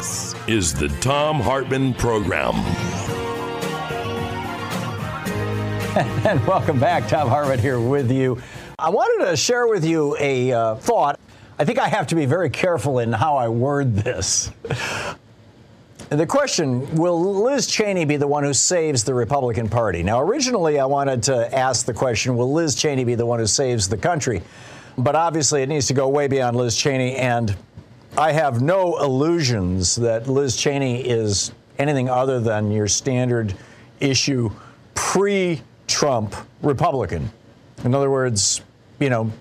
This is the Thom Hartmann Program. and welcome back. Thom Hartmann here with you. I wanted to share with you a uh, thought. I think I have to be very careful in how I word this. The question Will Liz Cheney be the one who saves the Republican Party? Now, originally, I wanted to ask the question Will Liz Cheney be the one who saves the country? But obviously, it needs to go way beyond Liz Cheney. And I have no illusions that Liz Cheney is anything other than your standard issue pre Trump Republican. In other words, you know,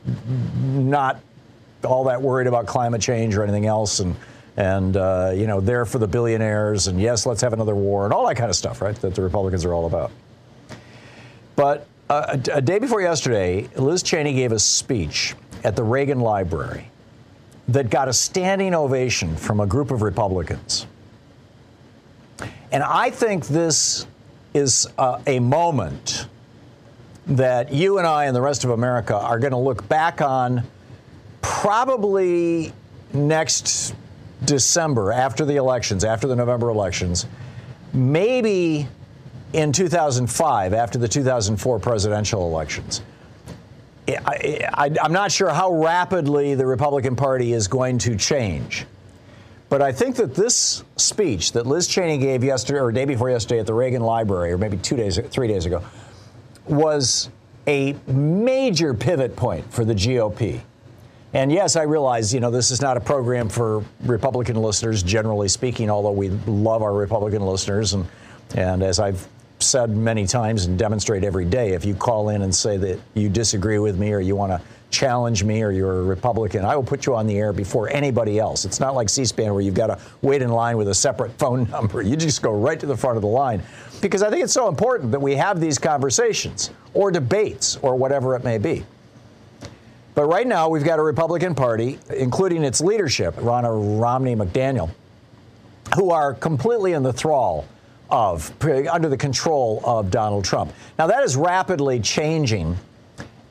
not all that worried about climate change or anything else, and and uh, you know, there for the billionaires, and yes, let's have another war, and all that kind of stuff, right? That the Republicans are all about. But uh, a, a day before yesterday, Liz Cheney gave a speech at the Reagan Library that got a standing ovation from a group of Republicans. And I think this is uh, a moment that you and I and the rest of America are going to look back on probably next December, after the elections, after the November elections, maybe in 2005, after the 2004 presidential elections. I, am not sure how rapidly the Republican Party is going to change. But I think that this speech that Liz Cheney gave yesterday or day before yesterday at the Reagan Library, or maybe two days, three days ago, was a major pivot point for the GOP. And yes, I realize, you know, this is not a program for Republican listeners, generally speaking, although we love our Republican listeners. And, and as I've said many times and demonstrate every day if you call in and say that you disagree with me or you want to challenge me or you're a Republican, I will put you on the air before anybody else. It's not like C SPAN where you've got to wait in line with a separate phone number. You just go right to the front of the line because I think it's so important that we have these conversations or debates or whatever it may be. But right now, we've got a Republican Party, including its leadership, Ronna Romney McDaniel, who are completely in the thrall of, under the control of Donald Trump. Now, that is rapidly changing,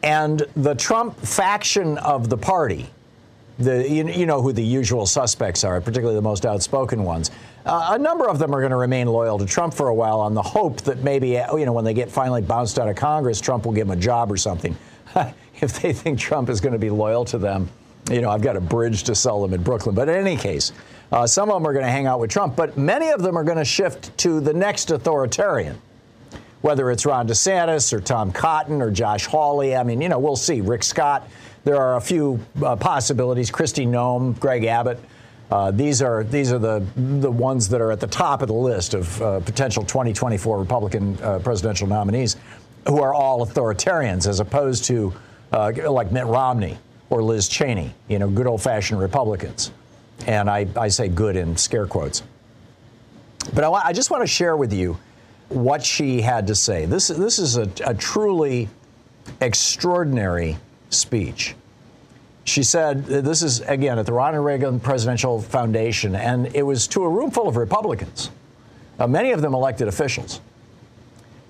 and the Trump faction of the party, the, you, you know who the usual suspects are, particularly the most outspoken ones. Uh, a number of them are going to remain loyal to Trump for a while on the hope that maybe, you know, when they get finally bounced out of Congress, Trump will give them a job or something. if they think Trump is going to be loyal to them, you know, I've got a bridge to sell them in Brooklyn. But in any case, uh, some of them are going to hang out with Trump, but many of them are going to shift to the next authoritarian, whether it's Ron DeSantis or Tom Cotton or Josh Hawley. I mean, you know, we'll see. Rick Scott. There are a few uh, possibilities. Kristi Noem, Greg Abbott. Uh, these are these are the the ones that are at the top of the list of uh, potential 2024 Republican uh, presidential nominees, who are all authoritarians, as opposed to uh, like Mitt Romney or Liz Cheney. You know, good old-fashioned Republicans and I, I say good in scare quotes. But I, I just want to share with you what she had to say. This, this is a, a truly extraordinary speech. She said, this is again at the Ronald Reagan Presidential Foundation, and it was to a room full of Republicans, uh, many of them elected officials.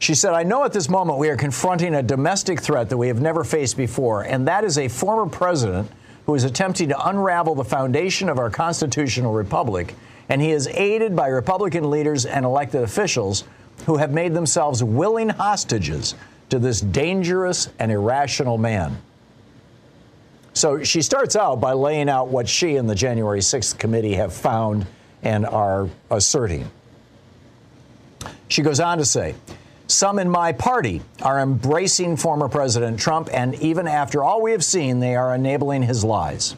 She said, I know at this moment we are confronting a domestic threat that we have never faced before, and that is a former president who is attempting to unravel the foundation of our constitutional republic, and he is aided by Republican leaders and elected officials who have made themselves willing hostages to this dangerous and irrational man. So she starts out by laying out what she and the January 6th committee have found and are asserting. She goes on to say, some in my party are embracing former President Trump, and even after all we have seen, they are enabling his lies.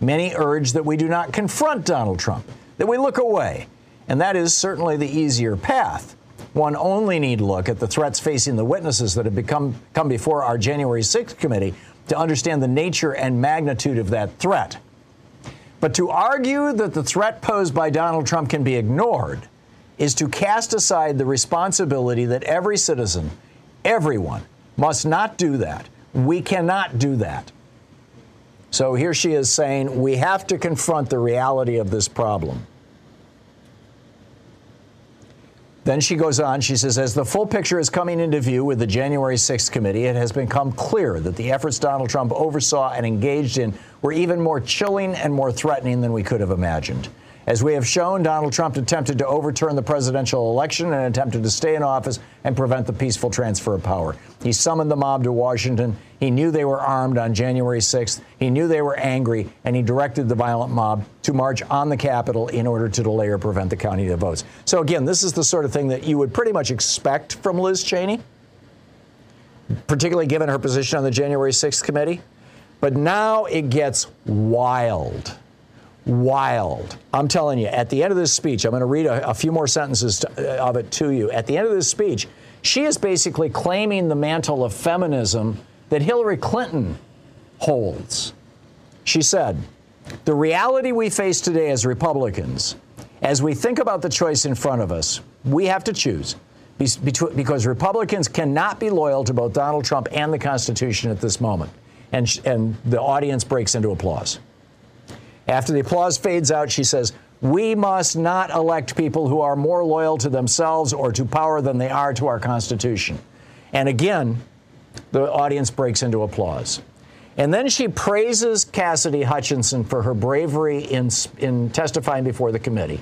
Many urge that we do not confront Donald Trump, that we look away, and that is certainly the easier path. One only need look at the threats facing the witnesses that have become come before our January 6th committee to understand the nature and magnitude of that threat. But to argue that the threat posed by Donald Trump can be ignored is to cast aside the responsibility that every citizen, everyone, must not do that. We cannot do that. So here she is saying we have to confront the reality of this problem. Then she goes on, she says, as the full picture is coming into view with the January 6th committee, it has become clear that the efforts Donald Trump oversaw and engaged in were even more chilling and more threatening than we could have imagined. As we have shown, Donald Trump attempted to overturn the presidential election and attempted to stay in office and prevent the peaceful transfer of power. He summoned the mob to Washington. He knew they were armed on January 6th. He knew they were angry, and he directed the violent mob to march on the Capitol in order to delay or prevent the counting of votes. So, again, this is the sort of thing that you would pretty much expect from Liz Cheney, particularly given her position on the January 6th committee. But now it gets wild wild. I'm telling you, at the end of this speech, I'm going to read a, a few more sentences to, uh, of it to you. At the end of this speech, she is basically claiming the mantle of feminism that Hillary Clinton holds. She said, The reality we face today as Republicans, as we think about the choice in front of us, we have to choose. Because Republicans cannot be loyal to both Donald Trump and the Constitution at this moment. And, and the audience breaks into applause. After the applause fades out, she says, We must not elect people who are more loyal to themselves or to power than they are to our Constitution. And again, the audience breaks into applause. And then she praises Cassidy Hutchinson for her bravery in, in testifying before the committee.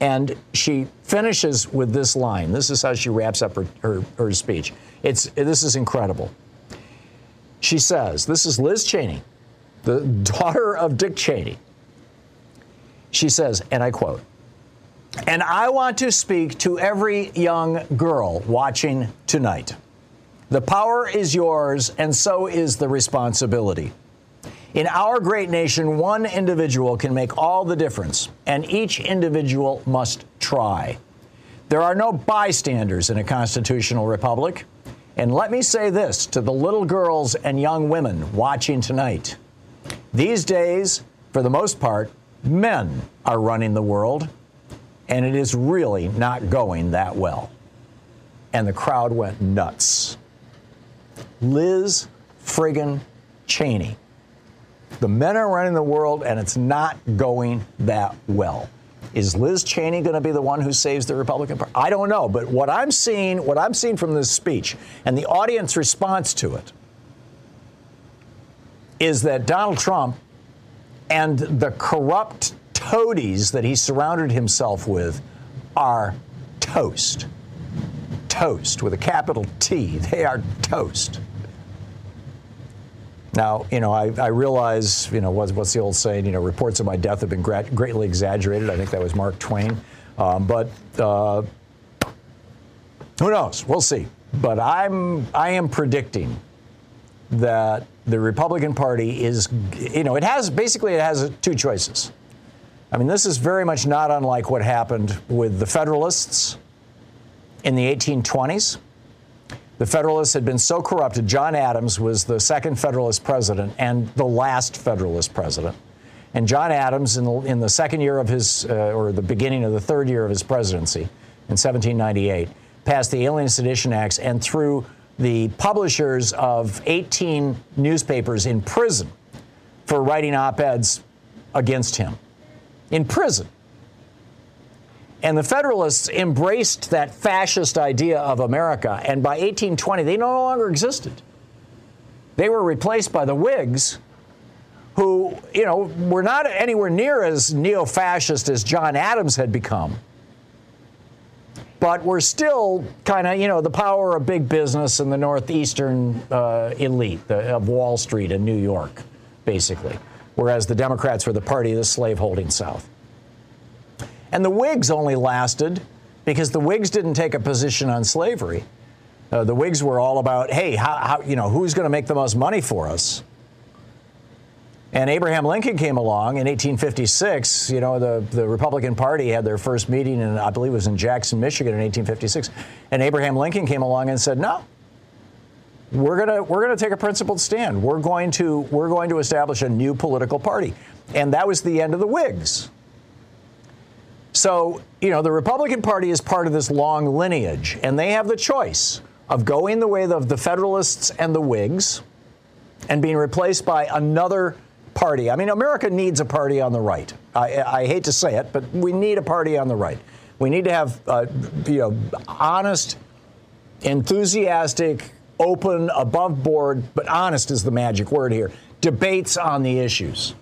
And she finishes with this line. This is how she wraps up her, her, her speech. It's, this is incredible. She says, This is Liz Cheney the daughter of Dick Cheney. She says, and I quote, and I want to speak to every young girl watching tonight. The power is yours, and so is the responsibility. In our great nation, one individual can make all the difference, and each individual must try. There are no bystanders in a constitutional republic. And let me say this to the little girls and young women watching tonight. These days, for the most part, men are running the world, and it is really not going that well. And the crowd went nuts. Liz friggin' Cheney. The men are running the world, and it's not going that well. Is Liz Cheney going to be the one who saves the Republican Party? I don't know, but what I'm seeing, what I'm seeing from this speech and the audience response to it is that Donald Trump and the corrupt toadies that he surrounded himself with are toast. Toast with a capital T. They are toast. Now, you know, I, I realize, you know, what's, what's, the old saying? You know, reports of my death have been gra- greatly exaggerated. I think that was Mark Twain. Um, but uh, who knows? We'll see. But I'm I am predicting that the Republican Party is, you know, it has basically it has two choices. I mean, this is very much not unlike what happened with the Federalists in the 1820s. The Federalists had been so corrupted. John Adams was the second Federalist president and the last Federalist president. And John Adams, in the, in the second year of his, uh, or the beginning of the third year of his presidency, in 1798, passed the Alien Sedition Acts and threw the publishers of 18 newspapers in prison for writing op eds against him. In prison. And the Federalists embraced that fascist idea of America. And by 1820, they no longer existed. They were replaced by the Whigs, who, you know, were not anywhere near as neo fascist as John Adams had become. But we're still kind of, you know, the power of big business and the northeastern uh, elite the, of Wall Street and New York, basically. Whereas the Democrats were the party of the slaveholding South. And the Whigs only lasted because the Whigs didn't take a position on slavery. Uh, the Whigs were all about, hey, how, how you know, who's going to make the most money for us? And Abraham Lincoln came along in 1856. You know, the, the Republican Party had their first meeting, and I believe it was in Jackson, Michigan in 1856. And Abraham Lincoln came along and said, no, we're gonna we're gonna take a principled stand. We're going to we're going to establish a new political party, and that was the end of the Whigs. So you know the Republican Party is part of this long lineage, and they have the choice of going the way of the Federalists and the Whigs, and being replaced by another party. I mean, America needs a party on the right. I, I hate to say it, but we need a party on the right. We need to have uh, you know honest, enthusiastic open, above board, but honest is the magic word here, debates on the issues.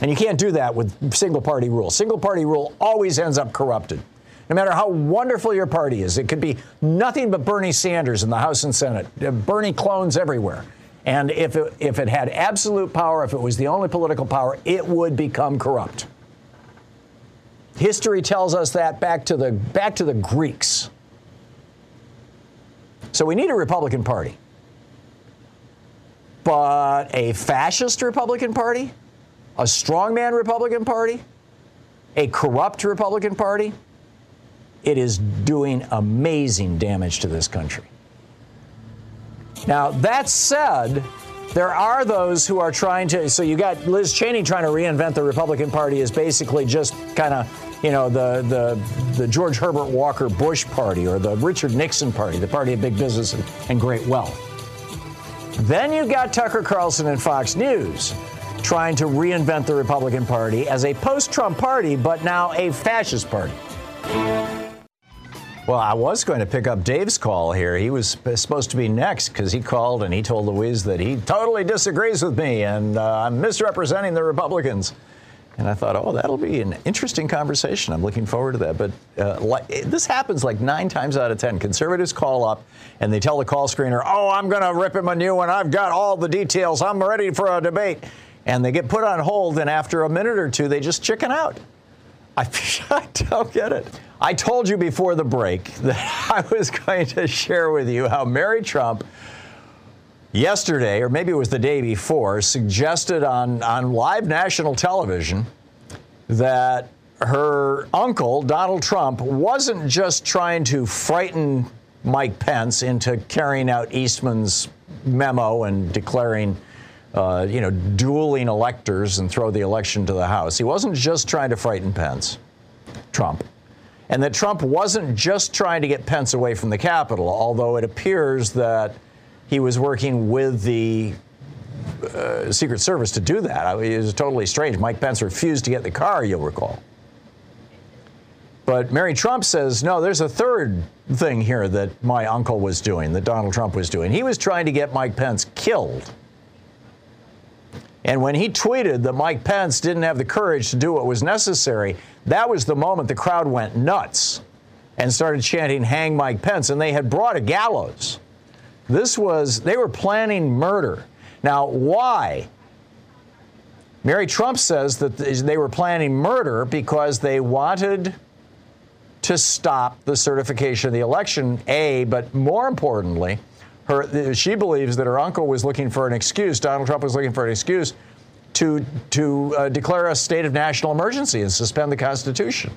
And you can't do that with single party rule. Single party rule always ends up corrupted. No matter how wonderful your party is, it could be nothing but Bernie Sanders in the House and Senate, Bernie clones everywhere. And if it, if it had absolute power, if it was the only political power, it would become corrupt. History tells us that back to the, back to the Greeks. So we need a Republican Party. But a fascist Republican Party, a strongman Republican Party, a corrupt Republican Party, it is doing amazing damage to this country. Now, that said, there are those who are trying to. So you got Liz Cheney trying to reinvent the Republican Party as basically just kind of, you know, the the the George Herbert Walker Bush Party or the Richard Nixon Party, the party of big business and, and great wealth. Then you've got Tucker Carlson and Fox News trying to reinvent the Republican Party as a post-Trump party, but now a fascist party. Well, I was going to pick up Dave's call here. He was supposed to be next because he called and he told Louise that he totally disagrees with me and uh, I'm misrepresenting the Republicans. And I thought, oh, that'll be an interesting conversation. I'm looking forward to that. But uh, like, this happens like nine times out of ten. Conservatives call up and they tell the call screener, oh, I'm going to rip him a new one. I've got all the details. I'm ready for a debate. And they get put on hold, and after a minute or two, they just chicken out. I, I don't get it. I told you before the break that I was going to share with you how Mary Trump yesterday, or maybe it was the day before, suggested on, on live national television that her uncle, Donald Trump, wasn't just trying to frighten Mike Pence into carrying out Eastman's memo and declaring, uh, you know, dueling electors and throw the election to the House. He wasn't just trying to frighten Pence, Trump and that Trump wasn't just trying to get Pence away from the Capitol, although it appears that he was working with the uh, Secret Service to do that. I mean, it was totally strange. Mike Pence refused to get the car, you'll recall. But Mary Trump says, no, there's a third thing here that my uncle was doing, that Donald Trump was doing. He was trying to get Mike Pence killed. And when he tweeted that Mike Pence didn't have the courage to do what was necessary, that was the moment the crowd went nuts and started chanting, Hang Mike Pence. And they had brought a gallows. This was, they were planning murder. Now, why? Mary Trump says that they were planning murder because they wanted to stop the certification of the election, A, but more importantly, her, she believes that her uncle was looking for an excuse, Donald Trump was looking for an excuse to, to uh, declare a state of national emergency and suspend the Constitution.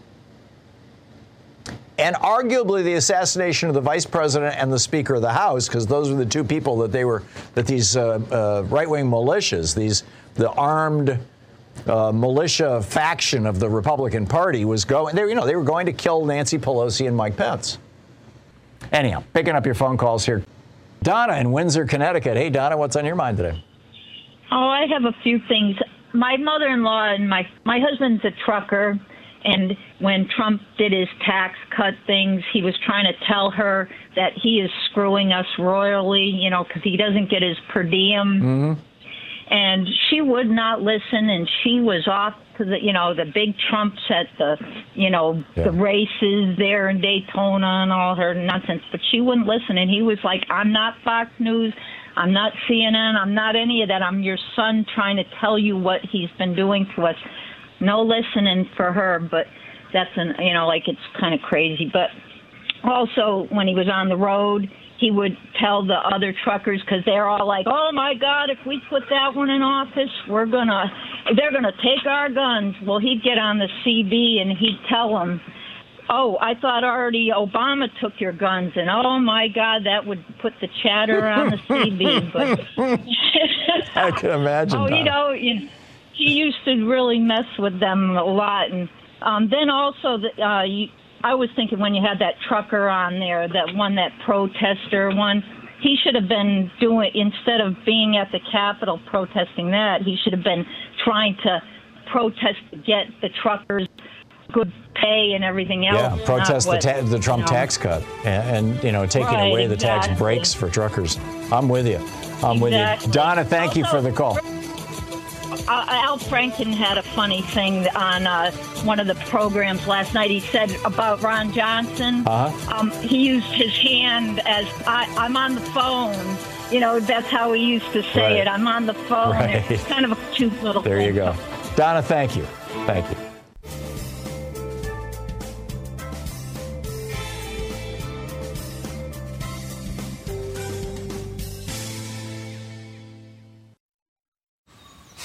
And arguably the assassination of the vice president and the speaker of the House, because those were the two people that they were, that these uh, uh, right-wing militias, these the armed uh, militia faction of the Republican Party was going. They, you know, they were going to kill Nancy Pelosi and Mike Pence. Anyhow, picking up your phone calls here. Donna in Windsor, Connecticut. Hey, Donna, what's on your mind today? Oh, I have a few things. My mother-in-law and my my husband's a trucker, And when Trump did his tax cut things, he was trying to tell her that he is screwing us royally, you know, because he doesn't get his per diem. Mm-hmm. And she would not listen, and she was off to the, you know, the big Trumps at the, you know, Yeah. the races there in Daytona and all her nonsense. But she wouldn't listen, and he was like, "I'm not Fox News." I'm not CNN. I'm not any of that. I'm your son trying to tell you what he's been doing to us. No listening for her, but that's an you know like it's kind of crazy. But also when he was on the road, he would tell the other truckers because they're all like, "Oh my God, if we put that one in office, we're gonna they're gonna take our guns." Well, he'd get on the CB and he'd tell them. Oh, I thought already Obama took your guns, and oh my God, that would put the chatter on the CB. But I can imagine. Oh, you know, you he used to really mess with them a lot, and um, then also, the, uh, you, I was thinking when you had that trucker on there, that one, that protester one, he should have been doing instead of being at the Capitol protesting that, he should have been trying to protest to get the truckers good pay and everything else. Yeah, protest the, what, ta- the Trump you know. tax cut and, and, you know taking Right, away the tax breaks for truckers. I'm with you. I'm with you. Donna, thank you for the call. Uh, Al Franken had a funny thing on uh, one of the programs last night. He said about Ron Johnson. Uh-huh. Um, he used his hand as I, I'm on the phone. You know, that's how he used to say Right. it. I'm on the phone. Right. It's kind of a cute little There you go. Donna, thank you. Thank you.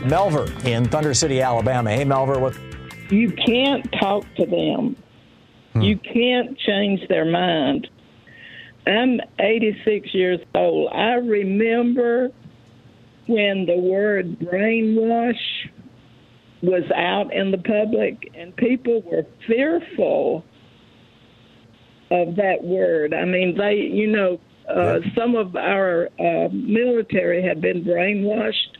Melver in Thunder City, Alabama. Hey, Melver, what? You can't talk to them. You can't change their mind. I'm 86 years old. I remember when the word brainwash was out in the public and people were fearful of that word. I mean, they, you know, uh, some of our uh, military had been brainwashed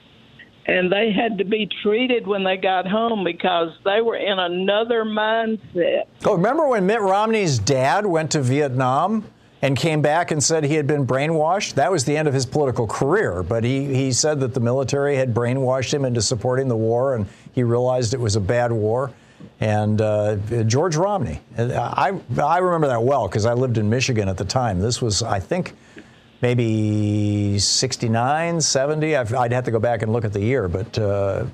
and they had to be treated when they got home because they were in another mindset. Oh, remember when Mitt Romney's dad went to Vietnam and came back and said he had been brainwashed? That was the end of his political career, but he, he said that the military had brainwashed him into supporting the war and he realized it was a bad war. And uh, George Romney, I, I remember that well because I lived in Michigan at the time. This was, I think, maybe 69, 70. I've, I'd have to go back and look at the year, but uh,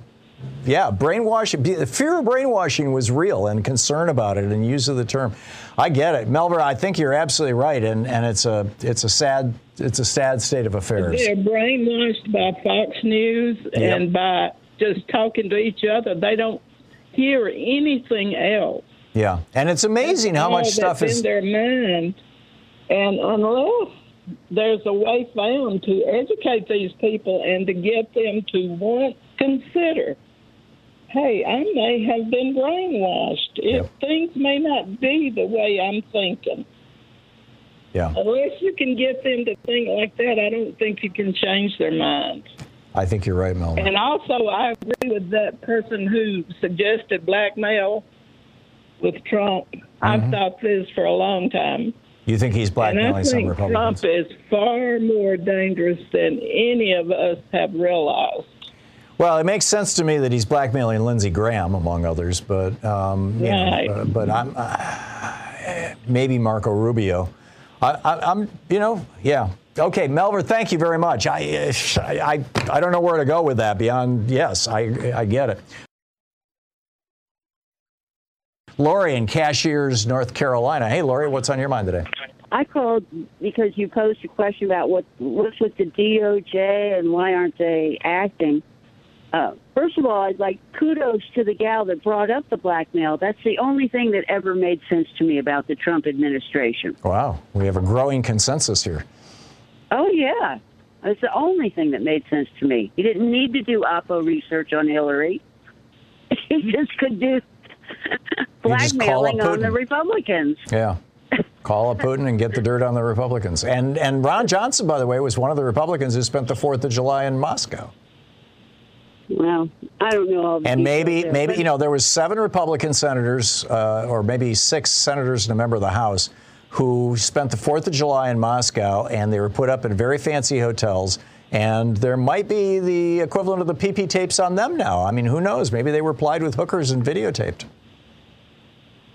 yeah, brainwashing, be- fear of brainwashing was real and concern about it and use of the term. I get it. Melver, I think you're absolutely right. And, and it's a, it's a sad, it's a sad state of affairs. They're brainwashed by Fox News Yep. and by just talking to each other. They don't hear anything else. Yeah. And it's amazing how much stuff is. in their mind. And unless there's a way found to educate these people and to get them to want consider, hey, I may have been brainwashed. If things may not be the way I'm thinking. Yeah. Unless you can get them to think like that, I don't think you can change their mind. I think you're right, mel And also, I agree with that person who suggested blackmail with Trump. I've mm-hmm. thought this for a long time. You think he's blackmailing some Republicans? Trump is far more dangerous than any of us have realized. Well, it makes sense to me that he's blackmailing Lindsey Graham, among others, but um, you Right. know, uh, but I'm uh, maybe Marco Rubio. I, I, I'm, you know, yeah. Okay, Melver, thank you very much. I, I, I don't know where to go with that beyond yes, I, I get it. Lori in Cashiers, North Carolina. Hey, Lori, what's on your mind today? I called because you posed a question about what what's with the DOJ and why aren't they acting. Uh, first of all, I'd like kudos to the gal that brought up the blackmail. That's the only thing that ever made sense to me about the Trump administration. Wow, we have a growing consensus here. Oh yeah, that's the only thing that made sense to me. He didn't need to do Oppo research on Hillary. He just could do just call up blackmailing on the Republicans. Yeah. Call up Putin and get the dirt on the Republicans. And and Ron Johnson, by the way, was one of the Republicans who spent the Fourth of July in Moscow. Well, I don't know all the And maybe there, maybe you know there was seven Republican senators, uh, or maybe six senators and a member of the House, who spent the Fourth of July in Moscow, and they were put up in very fancy hotels. And there might be the equivalent of the PP tapes on them now. I mean, who knows? Maybe they were plied with hookers and videotaped.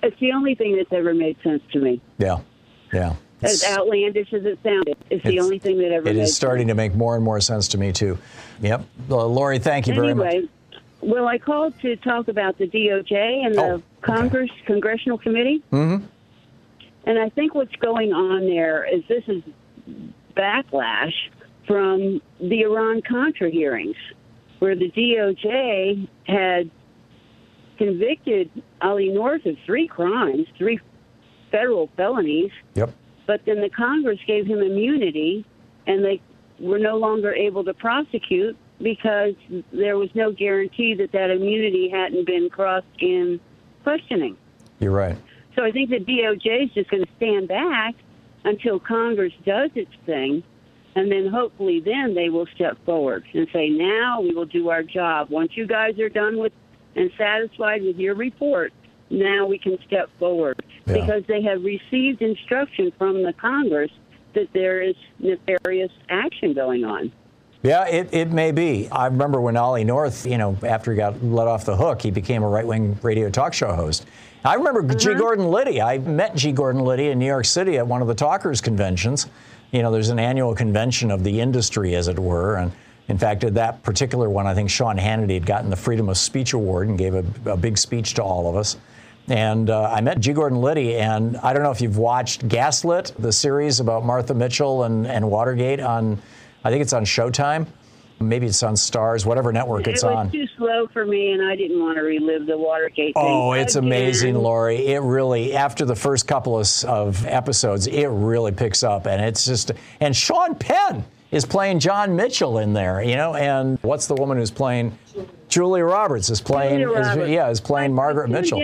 It's the only thing that's ever made sense to me. Yeah, yeah. As outlandish as it sounded, it's the only thing that ever It is starting to make more and more sense to me too. Yep, Uh, Lori, thank you very much. anyway, well, I called to talk about the DOJ and the Oh, Congress Congressional Committee, Mm-hmm. and I think what's going on there is this is backlash from the Iran Contra hearings, where the DOJ had convicted Ollie North of three crimes, three federal felonies. Yep. But then the Congress gave him immunity, and they were no longer able to prosecute because there was no guarantee that that immunity hadn't been crossed in questioning. You're right. So I think the DOJ is just going to stand back until Congress does its thing, and then hopefully then they will step forward and say, now we will do our job. Once you guys are done with and satisfied with your report, now we can step forward Yeah. because they have received instruction from the Congress that there is nefarious action going on. Yeah, it, it may be. I remember when Ollie North, you know, after he got let off the hook, he became a right wing radio talk show host. I remember G. Uh-huh. Gordon Liddy. I met G. Gordon Liddy in New York City at one of the talkers conventions. You know, there's an annual convention of the industry, as it were. And in fact, at that particular one, I think Sean Hannity had gotten the Freedom of Speech Award and gave a, a big speech to all of us. And uh, I met G. Gordon Liddy, and I don't know if you've watched Gaslit, the series about Martha Mitchell and, and Watergate on, I think it's on Showtime. Maybe it's on Starz, whatever network it's on. it was on. too slow for me, and I didn't want to relive the Watergate thing. Oh, it's again. amazing, Lori. It really, after the first couple of, of episodes, it really picks up. And it's just, and Sean Penn is playing John Mitchell in there, you know, and what's the woman who's playing? Julia Roberts is playing, Julia is- yeah, is playing Margaret Mitchell.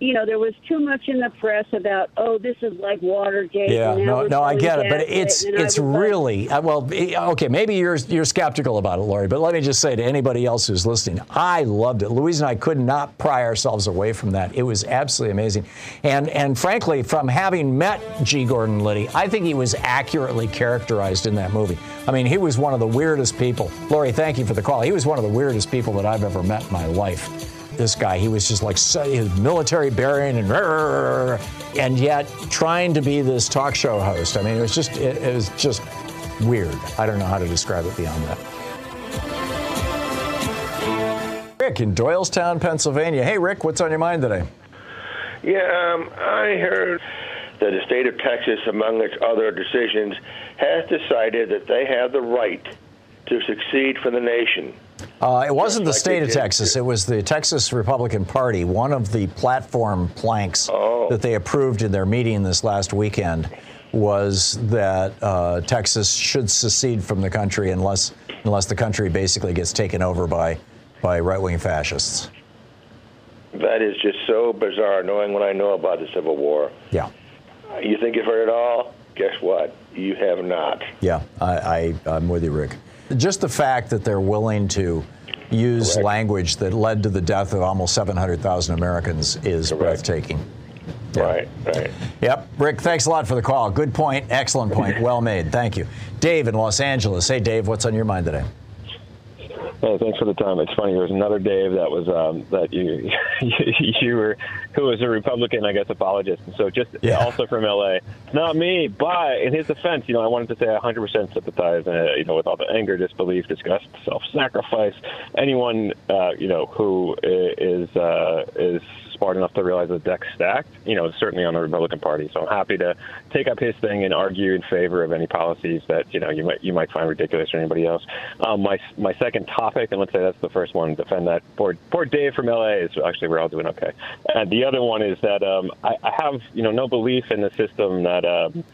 You know, there was too much in the press about, oh, this is like Watergate. Yeah, no, no, I get it, but it's it's was like, really uh, well. eh, Okay, maybe you're you're skeptical about it, Lori, but let me just say to anybody else who's listening, I loved it. Louise and I could not pry ourselves away from that. It was absolutely amazing, and and frankly, from having met G. Gordon Liddy, I think he was accurately characterized in that movie. I mean, he was one of the weirdest people. Lori, thank you for the call. He was one of the weirdest people that I've ever met in my life this guy. He was just like his military bearing and and yet trying to be this talk show host. I mean, it was just it, it was just weird. I don't know how to describe it beyond that. Rick in Doylestown, Pennsylvania. Hey, Rick, what's on your mind today? Yeah, um, I heard that the state of Texas, among its other decisions, has decided that they have the right to succeed for the nation. Uh, it wasn't the like state of Texas. It was the Texas Republican Party. One of the platform planks Oh. that they approved in their meeting this last weekend was that uh, Texas should secede from the country unless unless the country basically gets taken over by by right wing fascists. That is just so bizarre, knowing what I know about the Civil War. Yeah. You think you've heard it all? Guess what? You have not. Yeah, I, I, I'm with you, Rick. Just the fact that they're willing to use Correct. language that led to the death of almost 700,000 Americans is Correct. breathtaking. Right, right. Yep. Rick, thanks a lot for the call. Good point. Excellent point. Well made. Thank you. Dave in Los Angeles. Hey, Dave, what's on your mind today? Hey, thanks for the time. It's funny. There was another Dave that was um, that you you were who was a Republican, I guess, apologist. And so just Yeah. also from LA. It's not me, but in his defense, you know, I wanted to say I 100% sympathize, uh, you know, with all the anger, disbelief, disgust, self-sacrifice. Anyone, uh, you know, who is uh, is smart enough to realize the deck's stacked, you know, certainly on the Republican Party. So I'm happy to take up his thing and argue in favor of any policies that you know you might you might find ridiculous or anybody else. Um, my my second topic, and let's say that's the first one, defend that. Poor poor Dave from LA is actually we're all doing okay. And the other one is that um, I, I have you know no belief in the system that. Um,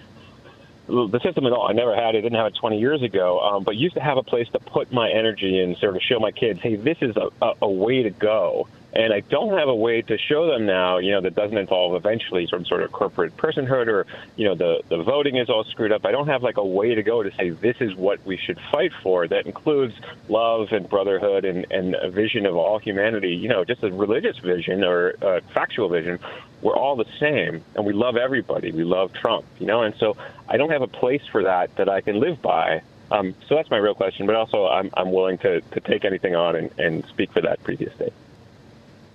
the system at all. I never had it. I didn't have it 20 years ago, um, but used to have a place to put my energy and sort of show my kids, hey, this is a, a, a way to go. And I don't have a way to show them now, you know, that doesn't involve eventually some sort of corporate personhood or, you know, the, the voting is all screwed up. I don't have like a way to go to say this is what we should fight for that includes love and brotherhood and, and a vision of all humanity, you know, just a religious vision or a factual vision. We're all the same and we love everybody. We love Trump, you know, and so I don't have a place for that that I can live by. Um, so that's my real question, but also I'm, I'm willing to, to take anything on and, and speak for that previous state.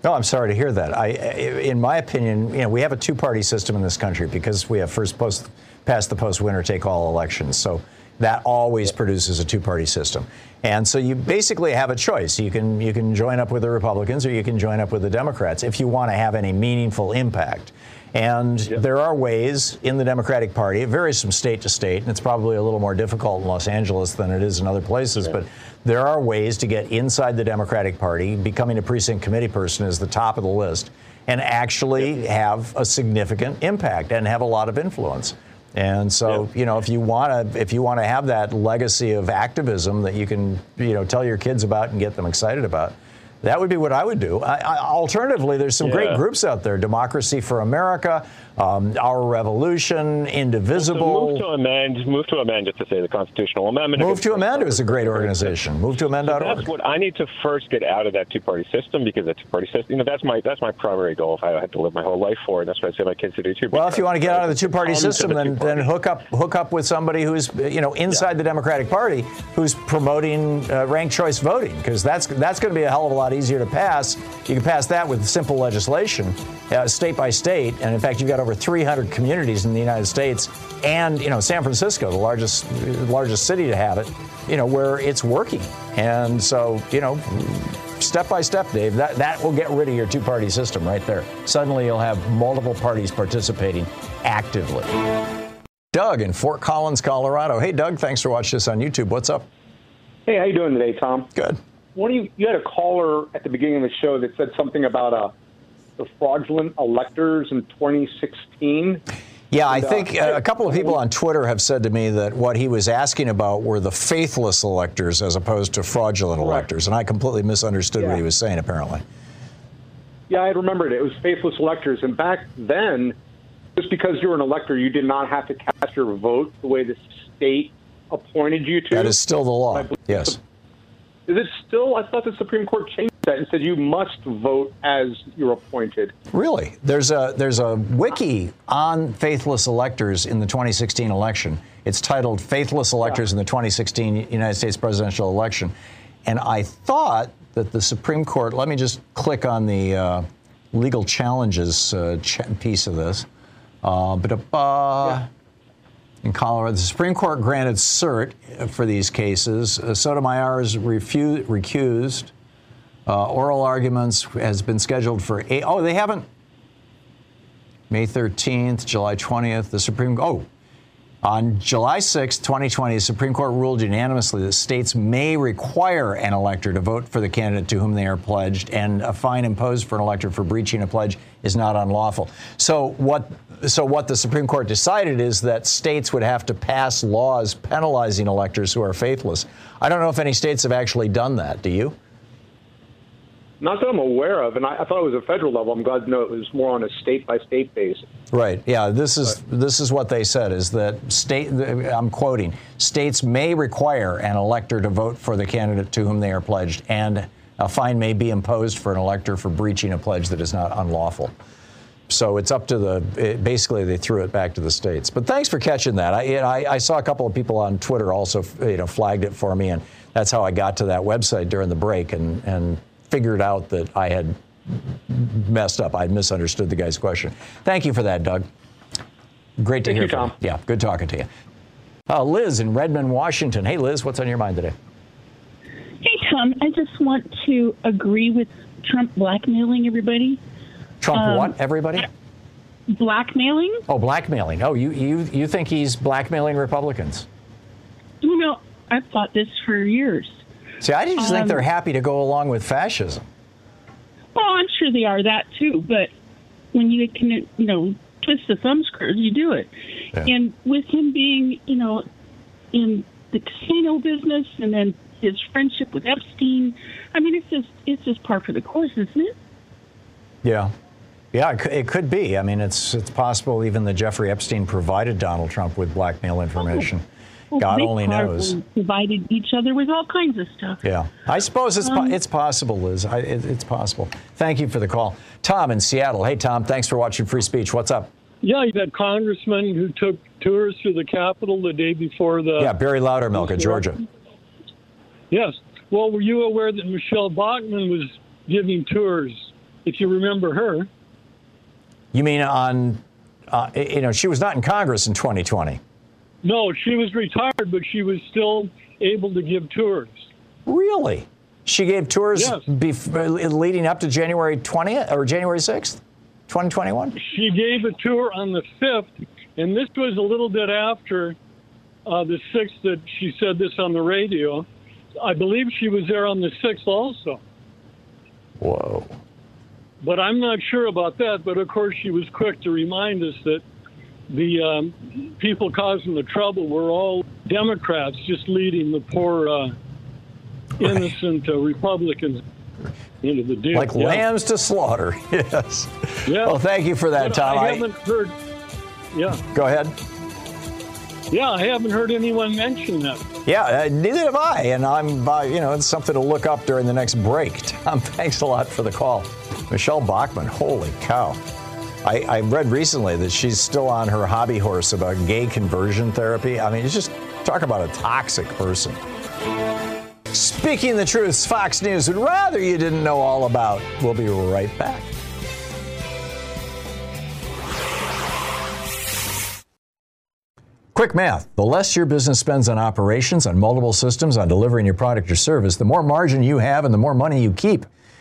No, I'm sorry to hear that. I, in my opinion, you know, we have a two-party system in this country because we have first post, past the post, winner take all elections. So that always produces a two-party system. And so you basically have a choice. You can you can join up with the Republicans or you can join up with the Democrats if you want to have any meaningful impact. And there are ways in the Democratic Party. It varies from state to state, and it's probably a little more difficult in Los Angeles than it is in other places. But there are ways to get inside the Democratic Party. Becoming a precinct committee person is the top of the list, and actually have a significant impact and have a lot of influence. And so, you know, if you want to, if you want to have that legacy of activism that you can, you know, tell your kids about and get them excited about, that would be what I would do. I, I, alternatively, there's some great groups out there: Democracy for America, um, Our Revolution, Indivisible. Move to amend. Move to amend just to say the constitutional amendment. Move to Amend is a great organization. Move to So amend.org. that's what I need to first get out of that two-party system because that two-party system, you know, that's my that's my primary goal. If I had to live my whole life for, and that's what I say my kids to do too. Well, if you want to get out of the two-party system, the then then hook up hook up with somebody who's you know inside the Democratic Party who's promoting uh, ranked choice voting because that's that's going to be a hell of a lot easier to pass. You can pass that with simple legislation, uh, state by state, and in fact, you've got over 300 communities in the United States, and you know San Francisco, the largest largest city to have it, you know where it's working, and so you know step by step, Dave. That that will get rid of your two-party system right there. Suddenly, you'll have multiple parties participating actively. Doug in Fort Collins, Colorado. Hey, Doug. Thanks for watching this on YouTube. What's up? Hey, how you doing today, Tom? Good. One of you, you had a caller at the beginning of the show that said something about uh, the fraudulent electors in 2016. Yeah, I think uh, a couple of people on Twitter have said to me that what he was asking about were the faithless electors as opposed to fraudulent electors, and I completely misunderstood what he was saying. Apparently. Yeah, I remembered it. It was faithless electors, and back then, just because you were an elector, you did not have to cast your vote the way the state appointed you to. That is still the law. Yes. Is it still? I thought the Supreme Court changed that and said you must vote as you're appointed. Really? There's a there's a wiki on faithless electors in the 2016 election. It's titled "Faithless Electors in the 2016 United States Presidential Election," and I thought that the Supreme Court. Let me just click on the uh, legal challenges uh, ch- piece of this. Uh, ba-da-ba. In Colorado, the Supreme Court granted cert for these cases. Uh, Sotomayor is refu- recused. Uh, oral arguments has been scheduled for eight. Oh, they haven't. May 13th, July 20th. The Supreme. Oh, on July 6th, 2020, the Supreme Court ruled unanimously that states may require an elector to vote for the candidate to whom they are pledged, and a fine imposed for an elector for breaching a pledge is not unlawful. So what? So what the Supreme Court decided is that states would have to pass laws penalizing electors who are faithless. I don't know if any states have actually done that. Do you? Not that I'm aware of, and I, I thought it was a federal level. I'm glad to know it was more on a state by state basis. Right. Yeah. This is this is what they said is that state. I'm quoting: states may require an elector to vote for the candidate to whom they are pledged, and a fine may be imposed for an elector for breaching a pledge that is not unlawful. so it's up to the. It, basically, they threw it back to the states. But thanks for catching that. I, I, I saw a couple of people on Twitter also, you know, flagged it for me, and that's how I got to that website during the break and and figured out that I had messed up. I misunderstood the guy's question. Thank you for that, Doug. Great to Thank hear you, from Tom. you. Yeah, good talking to you. Uh, Liz in Redmond, Washington. Hey, Liz, what's on your mind today? Hey, Tom, I just want to agree with Trump blackmailing everybody. Trump, Um, what? Everybody? Blackmailing? Oh, blackmailing. Oh, you you you think he's blackmailing Republicans? You know, I've thought this for years. See, I just think Um, they're happy to go along with fascism. Well, I'm sure they are that too, but when you can, you know, twist the thumb screws, you do it. Yeah. And with him being, you know, in the casino business and then his friendship with Epstein, I mean, it's just it's just par for the course, isn't it? Yeah. Yeah, it could, it could be. I mean, it's it's possible even that Jeffrey Epstein provided Donald Trump with blackmail information. Well, God only knows. probably Provided each other with all kinds of stuff. Yeah, I suppose it's po- Um, it's possible, Liz. I, it, it's possible. Thank you for the call, Tom in Seattle. Hey, Tom, thanks for watching Free Speech. What's up? Yeah, you had congressman who took tours through the Capitol the day before the. yeah, Barry Loudermilk of Georgia. Yes. Well, were you aware that Michelle Bachmann was giving tours? If you remember her. You mean on? Uh, you know, she was not in Congress in 2020. No, she was retired, but she was still able to give tours. Really? She gave tours Yes. bef- leading up to January 20th or January 6th, 2021. She gave a tour on the 5th, and this was a little bit after uh, the 6th that she said this on the radio. I believe she was there on the 6th also. Whoa. But I'm not sure about that. But of course, she was quick to remind us that the um, people causing the trouble were all Democrats, just leading the poor, uh, innocent uh, Republicans into the deal. Like Yeah. lambs to slaughter. Yes. Yeah. Well, thank you for that, But Tom. I I- haven't heard. Yeah. Go ahead. Yeah, I haven't heard anyone mention that. Yeah, uh, neither have I, and I'm, uh, you know, it's something to look up during the next break. Tom, thanks a lot for the call. Michelle Bachmann, holy cow. I, I read recently that she's still on her hobby horse about gay conversion therapy. I mean, it's just talk about a toxic person. Speaking the truth, Fox News would rather you didn't know all about. We'll be right back. Quick math. The less your business spends on operations, on multiple systems, on delivering your product or service, the more margin you have and the more money you keep.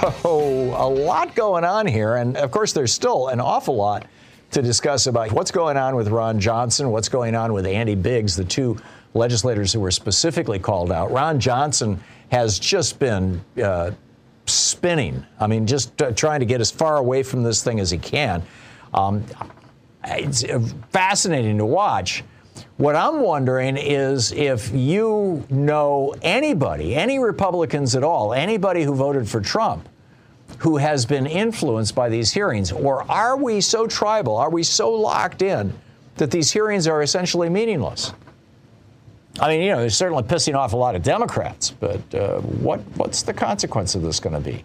So, a lot going on here. And of course, there's still an awful lot to discuss about what's going on with Ron Johnson, what's going on with Andy Biggs, the two legislators who were specifically called out. Ron Johnson has just been uh, spinning. I mean, just uh, trying to get as far away from this thing as he can. Um, it's uh, fascinating to watch. What I'm wondering is if you know anybody, any Republicans at all, anybody who voted for Trump, who has been influenced by these hearings, or are we so tribal? Are we so locked in that these hearings are essentially meaningless. I mean, you know, they're certainly pissing off a lot of Democrats, but uh, what, what's the consequence of this going to be?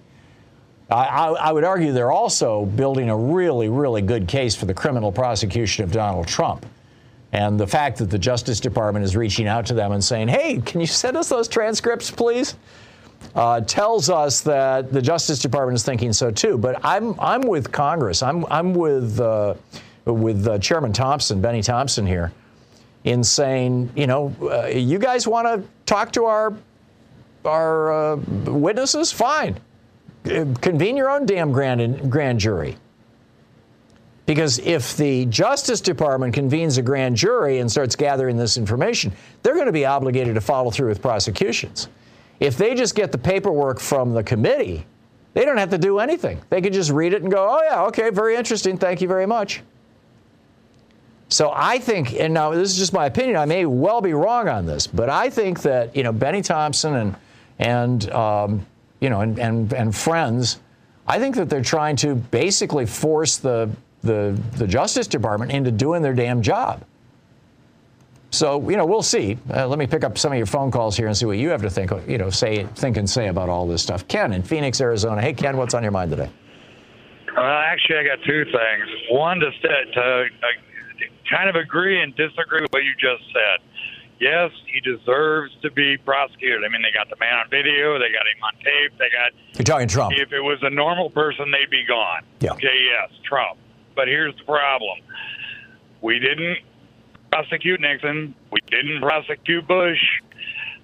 I, I, I, would argue they're also building a really, really good case for the criminal prosecution of Donald Trump. And the fact that the Justice Department is reaching out to them and saying, hey, can you send us those transcripts, please? Uh, tells us that the Justice Department is thinking so too. But I'm, I'm with Congress. I'm, I'm with, uh, with uh, Chairman Thompson, Benny Thompson here in saying, you know, uh, you guys want to talk to our our uh, witnesses? Fine, convene your own damn grand grand jury. Because if the Justice Department convenes a grand jury and starts gathering this information, they're going to be obligated to follow through with prosecutions. If they just get the paperwork from the committee, they don't have to do anything. They could just read it and go, oh, yeah, okay, very interesting. Thank you very much. So I think, and now this is just my opinion. I may well be wrong on this, but I think that you know Benny Thompson and and um, you know and, and and friends, I think that they're trying to basically force the the the Justice Department into doing their damn job. So you know we'll see. Uh, let me pick up some of your phone calls here and see what you have to think. You know, say think and say about all this stuff. Ken in Phoenix, Arizona. Hey Ken, what's on your mind today? Well, actually, I got two things. One to, say to uh, kind of agree and disagree with what you just said. Yes, he deserves to be prosecuted. I mean, they got the man on video, they got him on tape, they got. You're talking Trump. If it was a normal person, they'd be gone. Yeah. Okay, yes, Trump. But here's the problem: we didn't prosecute Nixon. We didn't prosecute Bush.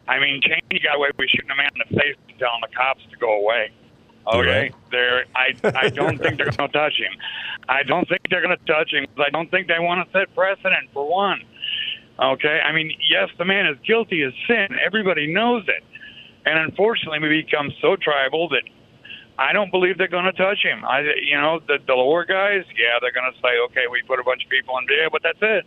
I mean, Cheney got away with shooting a man in the face and telling the cops to go away. Okay, they're. I I don't think they're going to touch him. I don't think they're going to touch him. I don't think they want to set precedent for one. Okay, I mean, yes, the man is guilty of sin. Everybody knows it, and unfortunately, we become so tribal that I don't believe they're going to touch him. I, you know, the, the lower guys, yeah, they're going to say, okay, we put a bunch of people in jail, but that's it.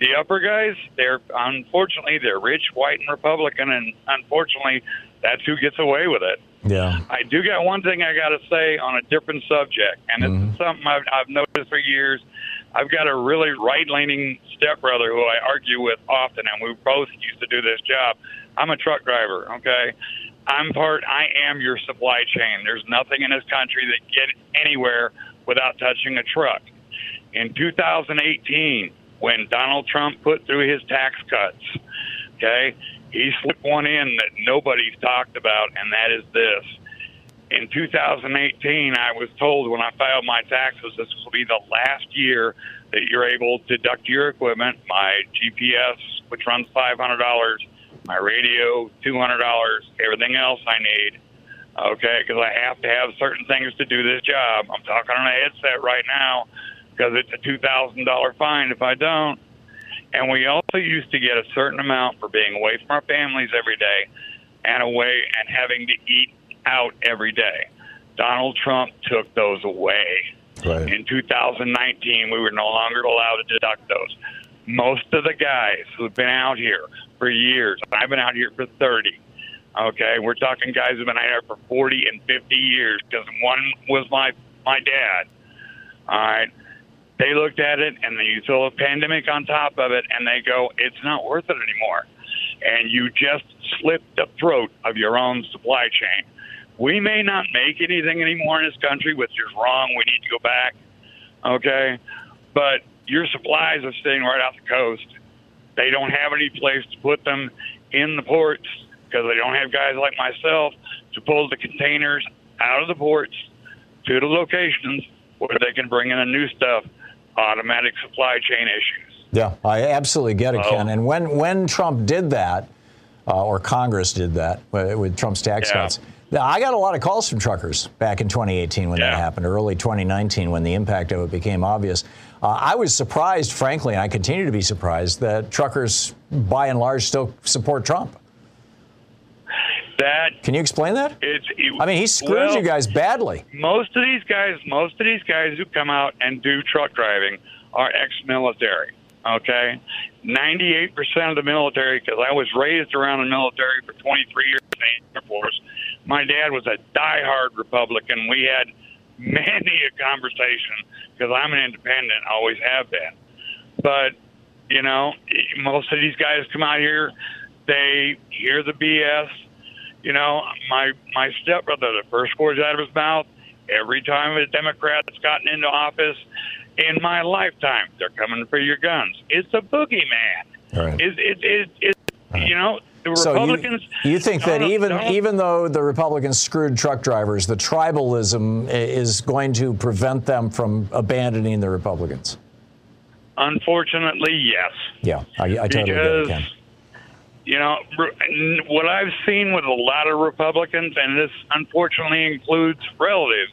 The upper guys, they're unfortunately they're rich, white, and Republican, and unfortunately, that's who gets away with it. Yeah. I do got one thing I got to say on a different subject, and mm-hmm. it's something I've, I've noticed for years. I've got a really right-leaning stepbrother who I argue with often, and we both used to do this job. I'm a truck driver. Okay, I'm part. I am your supply chain. There's nothing in this country that get anywhere without touching a truck. In 2018, when Donald Trump put through his tax cuts, okay, he slipped one in that nobody's talked about, and that is this. In 2018, I was told when I filed my taxes, this will be the last year that you're able to deduct your equipment, my GPS, which runs $500, my radio, $200, everything else I need. Okay, because I have to have certain things to do this job. I'm talking on a headset right now because it's a $2,000 fine if I don't. And we also used to get a certain amount for being away from our families every day and away and having to eat out every day. Donald Trump took those away. Right. In 2019, we were no longer allowed to deduct those. Most of the guys who've been out here for years, I've been out here for 30. Okay, we're talking guys who've been out here for 40 and 50 years because one was my my dad. All right, they looked at it and you throw a pandemic on top of it and they go, it's not worth it anymore. And you just slit the throat of your own supply chain. We may not make anything anymore in this country, which is wrong. We need to go back. Okay. But your supplies are staying right off the coast. They don't have any place to put them in the ports because they don't have guys like myself to pull the containers out of the ports to the locations where they can bring in the new stuff automatic supply chain issues. Yeah, I absolutely get it, Ken. And when when Trump did that, uh, or Congress did that uh, with Trump's tax yeah. cuts. I got a lot of calls from truckers back in 2018 when yeah. that happened, early 2019 when the impact of it became obvious. Uh, I was surprised, frankly, and I continue to be surprised that truckers, by and large, still support Trump. That can you explain that? It's. It, I mean, he screws well, you guys badly. Most of these guys, most of these guys who come out and do truck driving are ex-military. Okay, ninety-eight percent of the military, because I was raised around the military for 23 years in the Air Force. My dad was a die-hard Republican. We had many a conversation because I'm an independent, always have been. But You know, most of these guys come out here, they hear the BS. You know, my my stepbrother, the first words out of his mouth, every time a Democrat's gotten into office in my lifetime, they're coming for your guns. It's a boogeyman. Right. It, it, it, it, You know, the So Republicans. you, you think that even even though the Republicans screwed truck drivers, the tribalism is going to prevent them from abandoning the Republicans? Unfortunately, yes. Yeah, I, I totally get it, Because- Ken. You know, what I've seen with a lot of Republicans, and this unfortunately includes relatives,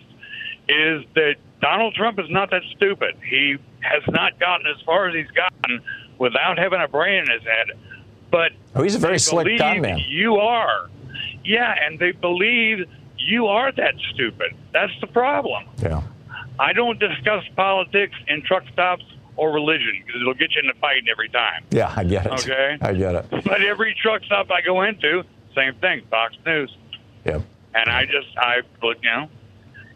is that Donald Trump is not that stupid. He has not gotten as far as he's gotten without having a brain in his head. But Oh, he's a very slick believe con man. You are, yeah, and they believe you are that stupid. That's the problem. Yeah. I don't discuss politics in truck stops or religion because it'll get you in a fight every time. Yeah, I get it. Okay. I get it. But every truck stop I go into, same thing, Fox News. Yep. And I just, I, look, you know,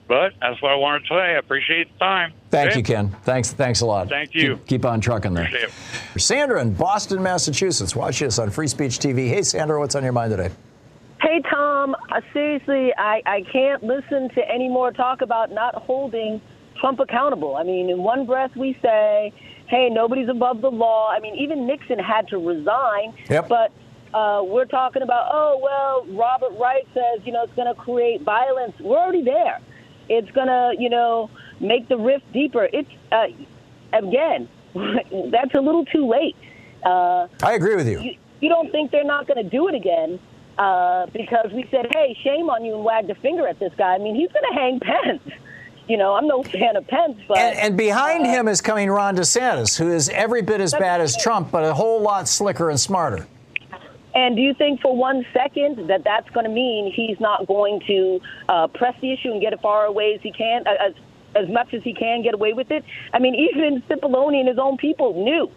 but that's what I wanted to say. I appreciate the time. Thank Okay? you, Ken. Thanks, thanks a lot. Thank you. Keep, keep on trucking there. Appreciate it. Sandra in Boston, Massachusetts, watch us on Free Speech TV. Hey, Sandra, what's on your mind today? Hey, Tom, uh, seriously, I, I can't listen to any more talk about not holding Trump accountable. I mean, in one breath, we say, hey, nobody's above the law. I mean, even Nixon had to resign. Yep. But uh, we're talking about, oh, well, Robert Wright says, you know, it's going to create violence. We're already there. It's going to, you know, make the rift deeper. It's, uh, again, that's a little too late. Uh, I agree with you. you, you don't think they're not going to do it again uh, because we said, hey, shame on you and wagged a finger at this guy. I mean, he's going to hang Pence. You know, I'm no fan of Pence, but. And, and behind him is coming Ron DeSantis, who is every bit as bad as Trump, but a whole lot slicker and smarter. And do you think for one second that that's going to mean he's not going to uh, press the issue and get as far away as he can, uh, as, as much as he can get away with it? I mean, even Cipollone and his own people knew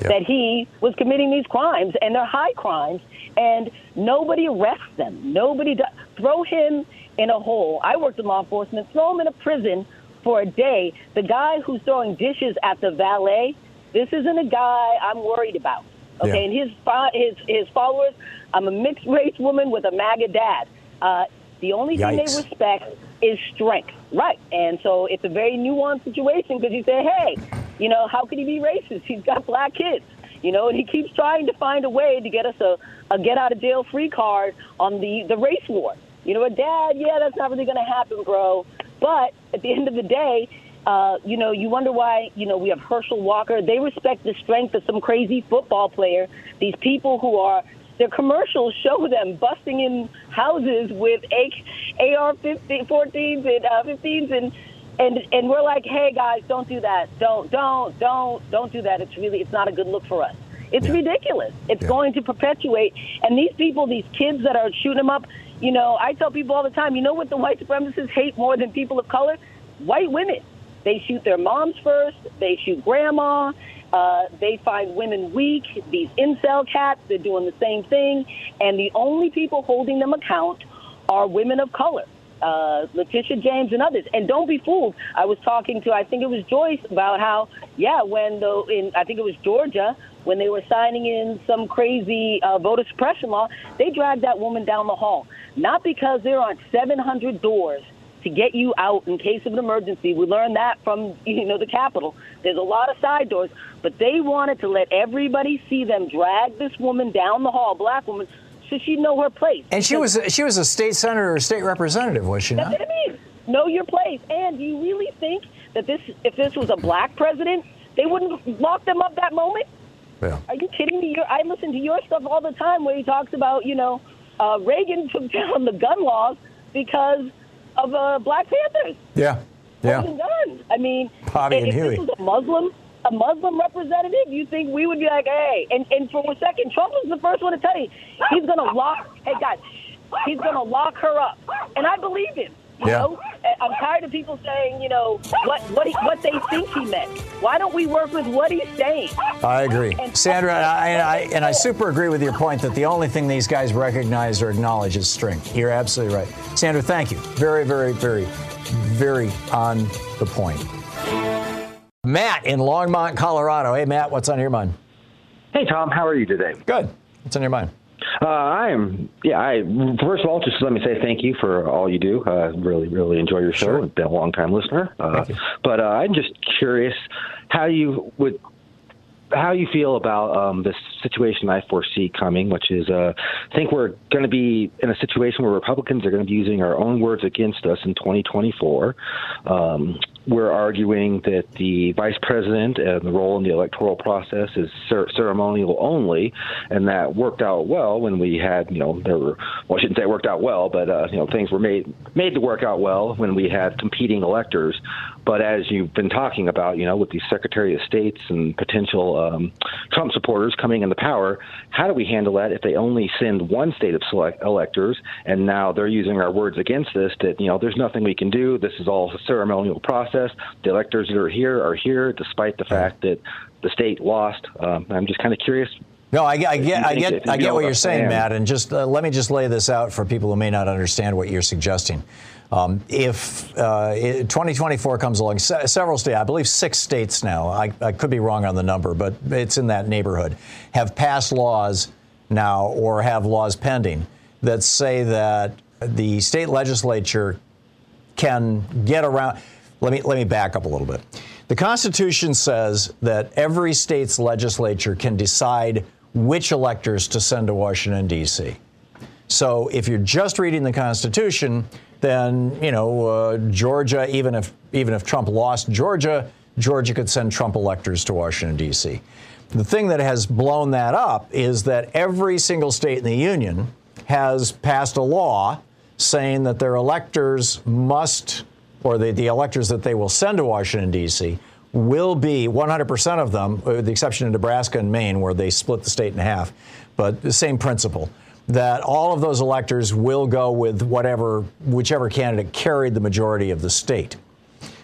that he was committing these crimes, and they're high crimes, and nobody arrests them. Nobody does. Throw him in a hole. I worked in law enforcement. Throw him in a prison for a day. The guy who's throwing dishes at the valet, this isn't a guy I'm worried about. Okay, Yeah. and his his his followers. I'm a mixed race woman with a MAGA dad. Uh, the only thing they respect is strength, right? And so it's a very nuanced situation because you say, hey, you know, how could he be racist? He's got black kids, you know, and he keeps trying to find a way to get us a, a get out of jail free card on the the race war. You know, a dad, yeah, that's not really going to happen, bro. But at the end of the day, uh, you know, you wonder why, you know, we have Herschel Walker. They respect the strength of some crazy football player. These people who are, their commercials show them busting in houses with AR 14s and uh, 15s and, and, and we're like, hey guys, don't do that. Don't, don't, don't, don't do that. It's really, it's not a good look for us. It's ridiculous. It's going to perpetuate. And these people, these kids that are shooting them up, you know, I tell people all the time, you know what the white supremacists hate more than people of color? White women. They shoot their moms first. They shoot grandma. Uh, they find women weak. These incel cats, they're doing the same thing. And the only people holding them account are women of color. Uh, Letitia James and others, and don't be fooled. I was talking to, I think it was Joyce, about how, yeah, when the in, I think it was Georgia, when they were signing in some crazy uh, voter suppression law, they dragged that woman down the hall, not because there aren't 700 doors to get you out in case of an emergency. We learned that from you know the Capitol. There's a lot of side doors, but they wanted to let everybody see them drag this woman down the hall, black woman, so she'd know her place. And she was she was a state senator or state representative, was she That's not? what I mean. Know your place. And do you really think that this, if this was a black president, they wouldn't lock them up that moment? Yeah. Are you kidding me? You're, I listen to your stuff all the time where he talks about, you know, uh, Reagan took down the gun laws because of uh, Black Panthers Yeah. Yeah. guns. I mean, Bobby if and this Huey. was a Muslim, a Muslim representative, you think we would be like, hey, and, and for a second, Trump was the first one to tell you he's going to lock, hey guys, he's going to lock her up, and I believe him. You Yeah. know, I'm tired of people saying, you know, what what he, what they think he meant. Why don't we work with what he's saying? I agree, Sandra, and I, and I and I super agree with your point that the only thing these guys recognize or acknowledge is strength. You're absolutely right, Sandra. Thank you. Very, very, very, very on the point. Matt in Longmont, Colorado. Hey, Matt, what's on your mind? Hey, Tom. How are you today? Good. What's on your mind? Uh, I am. Yeah. I first of all, just let me say thank you for all you do. Uh, really, really enjoy your show. Sure. I've been a long time listener. Uh, but uh, I'm just curious how you would how you feel about um, this situation I foresee coming, which is uh, I think we're going to be in a situation where Republicans are going to be using our own words against us in 2024. Um, we're arguing that the vice president and the role in the electoral process is cer- ceremonial only, and that worked out well when we had, you know, there were, well, I shouldn't say it worked out well, but uh, you know, things were made made to work out well when we had competing electors. But as you've been talking about, you know, with the Secretary of States and potential um, Trump supporters coming into power, how do we handle that if they only send one state of select electors, and now they're using our words against this? That you know, there's nothing we can do. This is all a ceremonial process. The electors that are here are here, despite the fact that the state lost. Um, I'm just kind of curious. No, I, I get, I get, I get what you're saying, Matt, and just uh, let me just lay this out for people who may not understand what you're suggesting. Um, if uh, 2024 comes along, se- several states, I believe six states now, I, I could be wrong on the number, but it's in that neighborhood, have passed laws now or have laws pending that say that the state legislature can get around. Let me let me back up a little bit. The Constitution says that every state's legislature can decide which electors to send to Washington D.C. So if you're just reading the Constitution, then you know uh, Georgia, even if even if Trump lost Georgia, Georgia could send Trump electors to Washington D.C. The thing that has blown that up is that every single state in the union has passed a law saying that their electors must, or the, the electors that they will send to Washington, D.C., will be 100% of them, with the exception of Nebraska and Maine, where they split the state in half, but the same principle. That all of those electors will go with whatever, whichever candidate carried the majority of the state.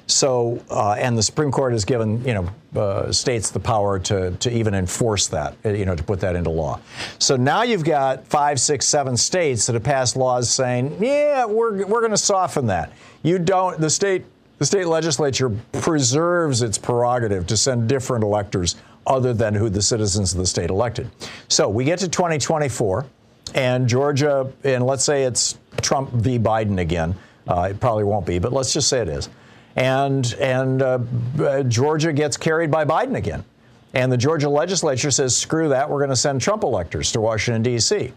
So, uh, and the Supreme Court has given you know uh, states the power to to even enforce that, uh, you know, to put that into law. So now you've got five, six, seven states that have passed laws saying, yeah, we're we're going to soften that. You don't. The state the state legislature preserves its prerogative to send different electors other than who the citizens of the state elected. So we get to 2024, and Georgia, and let's say it's Trump v. Biden again. Uh, it probably won't be, but let's just say it is and and uh, uh, Georgia gets carried by Biden again. And the Georgia legislature says, "Screw that! We're going to send Trump electors to Washington D.C."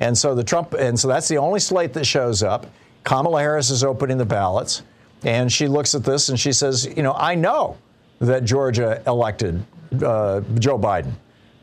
And so the Trump, and so that's the only slate that shows up. Kamala Harris is opening the ballots, and she looks at this and she says, "You know, I know that Georgia elected uh, Joe Biden,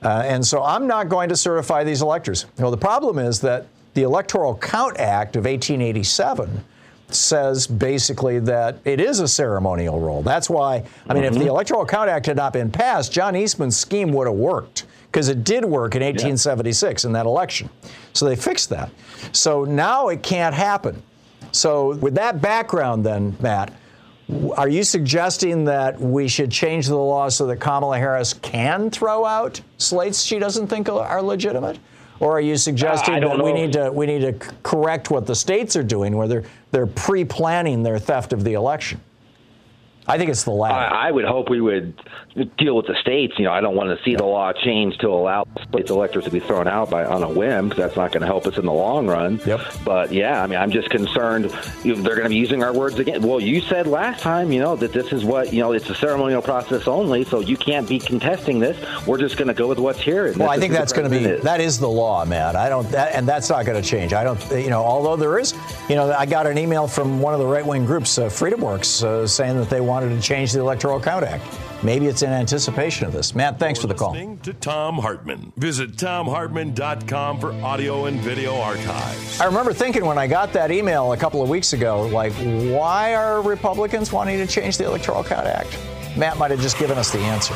uh, and so I'm not going to certify these electors." Well, the problem is that the Electoral Count Act of 1887 says basically that it is a ceremonial role. That's why, I mean, if the Electoral Count Act had not been passed, John Eastman's scheme would have worked because it did work in 1876 in that election. So they fixed that. So now it can't happen. So, with that background, then, Matt, are you suggesting that we should change the law so that Kamala Harris can throw out slates she doesn't think are legitimate? Or are you suggesting Uh, that we need to we need to correct what the states are doing, where they're they're pre-planning their theft of the election? I think it's the latter. I, I would hope we would deal with the states. You know, I don't want to see the law change to allow states electors to be thrown out by on a whim because that's not going to help us in the long run. Yep. But yeah, I mean, I'm just concerned they're going to be using our words again. Well, you said last time, you know, that this is what you know, it's a ceremonial process only, so you can't be contesting this. We're just going to go with what's here. and Well, I think that's going to be is. that is the law, man. I don't, that, and that's not going to change. I don't, you know, although there is, you know, I got an email from one of the right wing groups, uh, Freedom Works, uh, saying that they wanted to change the Electoral Count Act. Maybe it's in anticipation of this. Matt, thanks for the call. To Thom Hartmann. Visit thomhartmann.com for audio and video archives. I remember thinking when I got that email a couple of weeks ago, like, why are Republicans wanting to change the Electoral Count Act? Matt might have just given us the answer.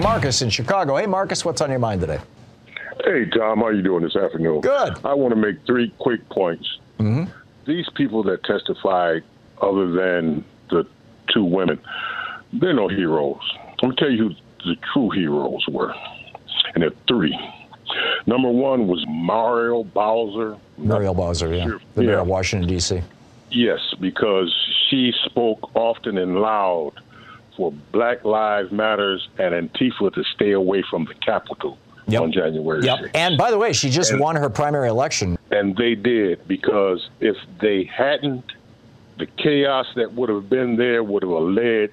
Marcus in Chicago. Hey, Marcus, what's on your mind today? Hey, Tom, how are you doing this afternoon? Good. I want to make three quick points. Mm-hmm. These people that testified, other than the two women, they're no heroes. I'm going to tell you who the true heroes were, and there are three. Number one was Mario Bowser. Muriel Bowser, yeah. The mayor of Washington, D.C. Yes, because she spoke often and loud for Black Lives Matters and Antifa to stay away from the Capitol on January Yep. 6th. And by the way, she just And- won her primary election. And they did because if they hadn't, the chaos that would have been there would have led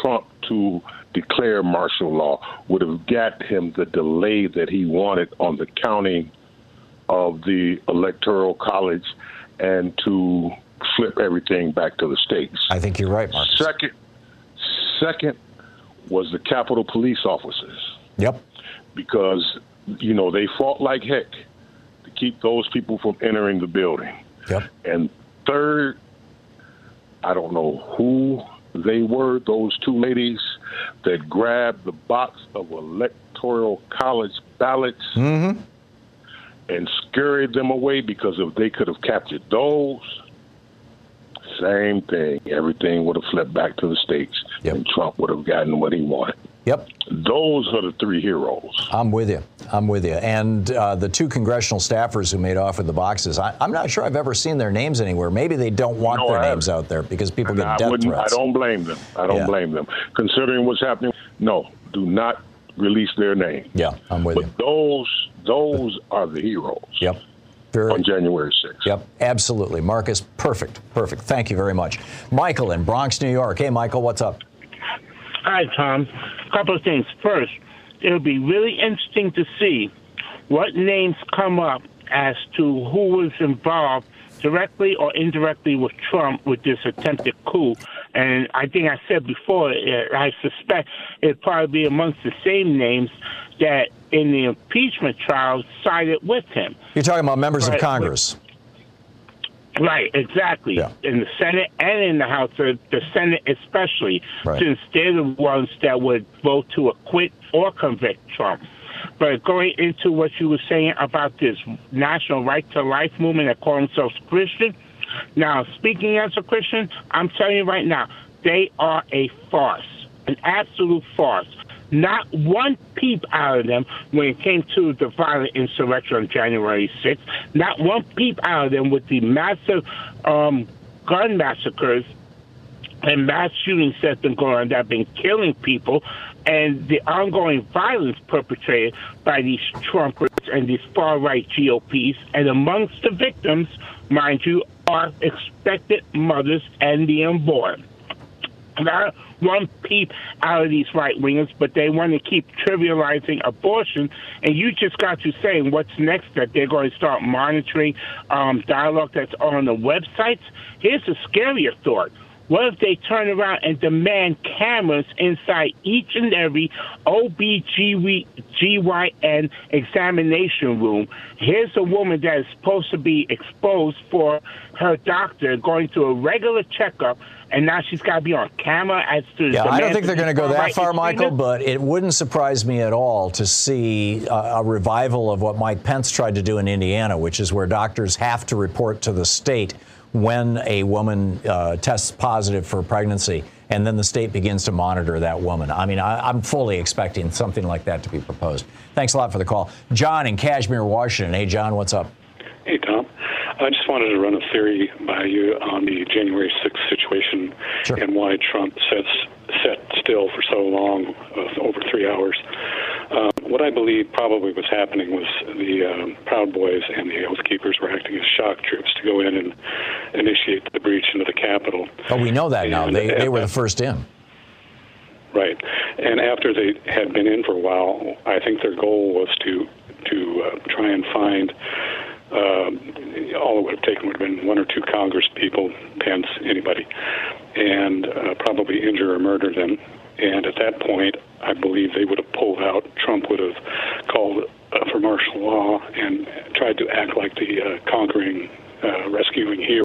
Trump to declare martial law, would have got him the delay that he wanted on the counting of the electoral college and to flip everything back to the states. I think you're right, Marcus. Second, second was the Capitol police officers Yep. because you know they fought like heck to keep those people from entering the building. Yep. And third, I don't know who they were, those two ladies that grabbed the box of electoral college ballots Mm-hmm. and scurried them away because if they could have captured those, same thing. Everything would have flipped back to the states, and Trump would have gotten what he wanted. Yep. Those are the three heroes. I'm with you. I'm with you. And uh, the two congressional staffers who made off with the boxes, I, I'm not sure I've ever seen their names anywhere. Maybe they don't want No, their names out there because people get I death wouldn't. threats. I don't blame them. I don't Yeah. blame them. Considering what's happening, no, do not release their name. Yeah, I'm with but you. those those are the heroes. Yep. Very, on January 6th. Yep, absolutely. Marcus, perfect, perfect. Thank you very much. Michael in Bronx, New York. Hey, Michael, what's up? Hi, Tom. A couple of things. First, it'll be really interesting to see what names come up as to who was involved directly or indirectly with Trump with this attempted coup. And I think I said before, uh, I suspect it'd probably be amongst the same names that in the impeachment trial sided with him. You're talking about members of Right, Congress. Right, exactly. In the Senate and in the House, the, the Senate especially, Right. since they're the ones that would vote to acquit or convict Trump. But going into what you were saying about this national right to life movement that call themselves Christian, now speaking as a Christian, I'm telling you right now, they are a farce, an absolute farce. Not one peep out of them when it came to the violent insurrection on January 6th. Not one peep out of them with the massive um, gun massacres and mass shootings that's been going on that have been killing people and the ongoing violence perpetrated by these Trumpers and these far right GOPs. And amongst the victims, mind you, are expected mothers and the unborn. Not one peep out of these right wingers, but they want to keep trivializing abortion. And you just got to saying what's next that they're going to start monitoring um, dialogue that's on the websites. Here's a scarier thought. What if they turn around and demand cameras inside each and every OBGYN examination room? Here's a woman that is supposed to be exposed for her doctor going to a regular checkup, and now she's got to be on camera as to Yeah, I don't think they're going to go that far, Michael, but it wouldn't surprise me at all to see a, a revival of what Mike Pence tried to do in Indiana, which is where doctors have to report to the state when a woman uh, tests positive for pregnancy, and then the state begins to monitor that woman. I mean, I, I'm fully expecting something like that to be proposed. Thanks a lot for the call. John in Cashmere, Washington. Hey, John, what's up? Hey, Tom. I just wanted to run a theory by you on the January 6th situation and why Trump sits, sat still for so long, uh, over three hours. Uh, what I believe probably was happening was the um, Proud Boys and the Oath Keepers were acting as shock troops to go in and initiate the breach into the Capitol. Oh, we know that now. They, they were the first in. Right, and after they had been in for a while, I think their goal was to to uh, try and find. Um, all it would have taken would have been one or two Congress people, Pence, anybody, and uh, probably injure or murder them And at that point, I believe they would have pulled out. Trump would have called uh, for martial law and tried to act like the uh, conquering, uh, rescuing hero,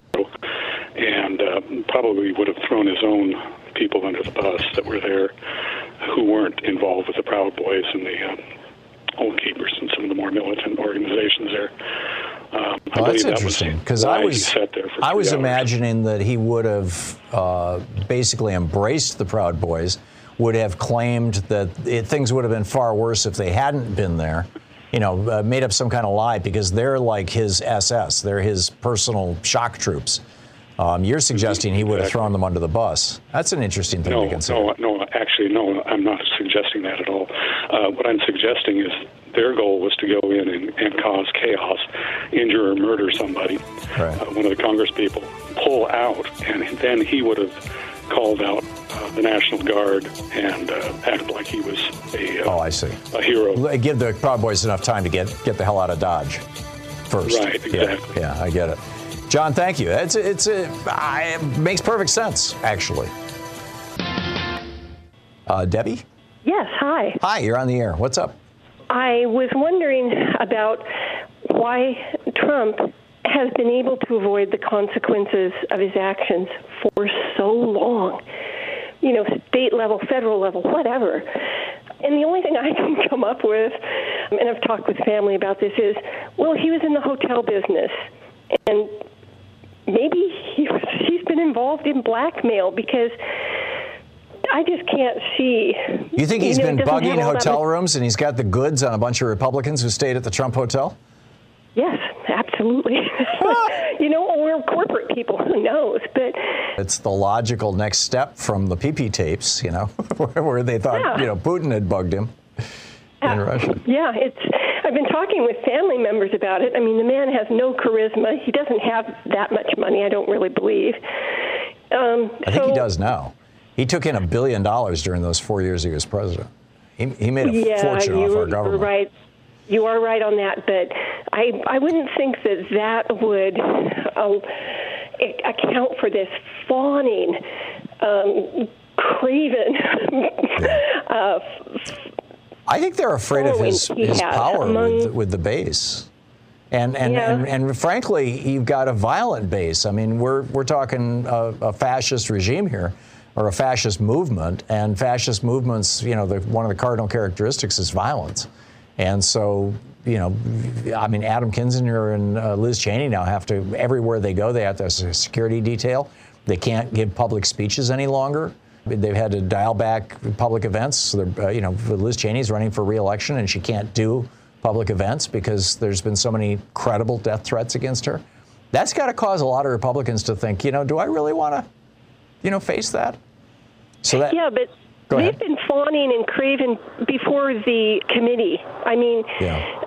and uh, probably would have thrown his own people under the bus that were there who weren't involved with the Proud Boys and the uh, Oath Keepers and some of the more militant organizations there. Um, Well, that's believe that was interesting because I was sat there for I was hours. imagining that he would have uh, basically embraced the Proud Boys, would have claimed that it, things would have been far worse if they hadn't been there. You know, uh, made up some kind of lie because they're like his SS, they're his personal shock troops. Um, you're suggesting he would have thrown them under the bus. That's an interesting thing to consider. no, no. Actually, no. I'm not suggesting that at all. Uh, what I'm suggesting is their goal was to go in and, and cause chaos, injure or murder somebody, uh, one of the Congress people, pull out, and then he would have called out uh, the National Guard and uh, act like he was a, uh, oh, I see. a hero. Give the Proud Boys enough time to get get the hell out of Dodge first. Right, Yeah, exactly. Yeah, I get it. John, thank you. It's it's a, I, it makes perfect sense actually. Uh, Debbie, Yes, hi. hi, you're on the air. What's up? I was wondering about why Trump has been able to avoid the consequences of his actions for so long. You know, state level, federal level, whatever. And the only thing I can come up with, and I've talked with family about this, is well, he was in the hotel business. And maybe he was, he's been involved in blackmail because I just can't see. You think he's know, been bugging have all that hotel rooms and he's got the goods on a bunch of Republicans who stayed at the Trump hotel? Yes, absolutely. you know, or we're corporate people, who knows? But It's the logical next step from the PP tapes, you know, where where they thought, Yeah. you know, Putin had bugged him in Russia. yeah, it's. I've been talking with family members about it. I mean, the man has no charisma. He doesn't have that much money. I don't really believe. Um, I think so, he does now. He took in a billion dollars during those four years he was president. He, he made a yeah, fortune off our government. You're right. You are right on that, but I I wouldn't think that that would uh, account for this fawning, um, craven. uh, I think they're afraid of his, his power among- with, with the base. And and, Yeah. and and frankly, you've got a violent base. I mean, we're we're talking a, a fascist regime here, or a fascist movement, and fascist movements. You know, the, one of the cardinal characteristics is violence, and so you know, I mean, Adam Kinzinger and uh, Liz Cheney now have to everywhere they go, they have to have a security detail. They can't give public speeches any longer. They've had to dial back public events. So uh, you know, Liz Cheney's running for reelection, and she can't do public events because there's been so many credible death threats against her. That's got to cause a lot of Republicans to think, you know, do I really want to, you know, face that? So that yeah, but they've been fawning and craven before the committee. I mean, yeah.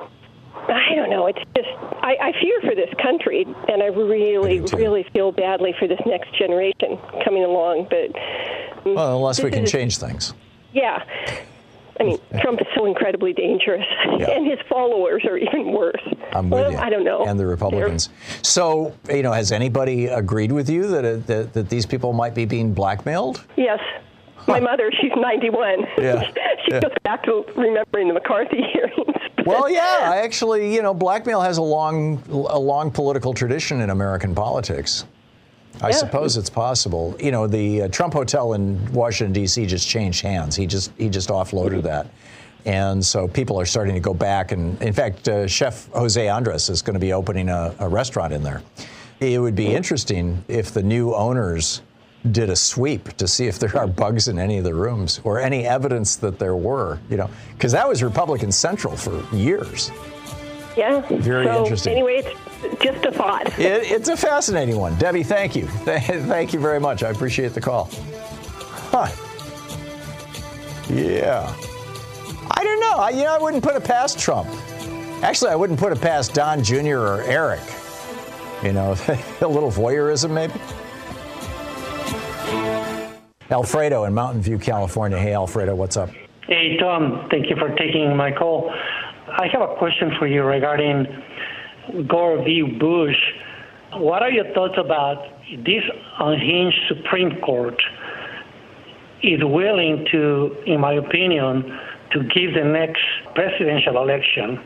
I don't know. It's just I, I fear for this country, and I really, really feel badly for this next generation coming along. But mm, Well, unless we can is- change things. Yeah. I mean, Trump is so incredibly dangerous, Yeah. and his followers are even worse. I'm with well, you. I don't know. And the Republicans. So, you know, has anybody agreed with you that, it, that that these people might be being blackmailed? Yes. My mother, she's 91. Yeah. she goes back to remembering the McCarthy hearings. Well, yeah, I actually, you know, blackmail has a long, a long political tradition in American politics. I Yeah. suppose it's possible. You know, the uh, Trump Hotel in Washington D.C. just changed hands. He just he just offloaded that, and so people are starting to go back. And in fact, uh, Chef Jose Andres is going to be opening a, a restaurant in there. It would be interesting if the new owners did a sweep to see if there are bugs in any of the rooms or any evidence that there were. You know, because that was Republican Central for years. Yeah. Very so, interesting. Anyway, it's just a thought. It, it's a fascinating one. Debbie, thank you. Thank you very much. I appreciate the call. Huh. Yeah. I don't know. I, you know, I wouldn't put it past Trump. Actually, I wouldn't put it past Don Jr. or Eric. You know, a little voyeurism, maybe. Alfredo in Mountain View, California. Hey, Alfredo, what's up? Hey, Tom. Thank you for taking my call. I have a question for you regarding Gore v. Bush. What are your thoughts about this unhinged Supreme Court is willing to, in my opinion, to give the next presidential election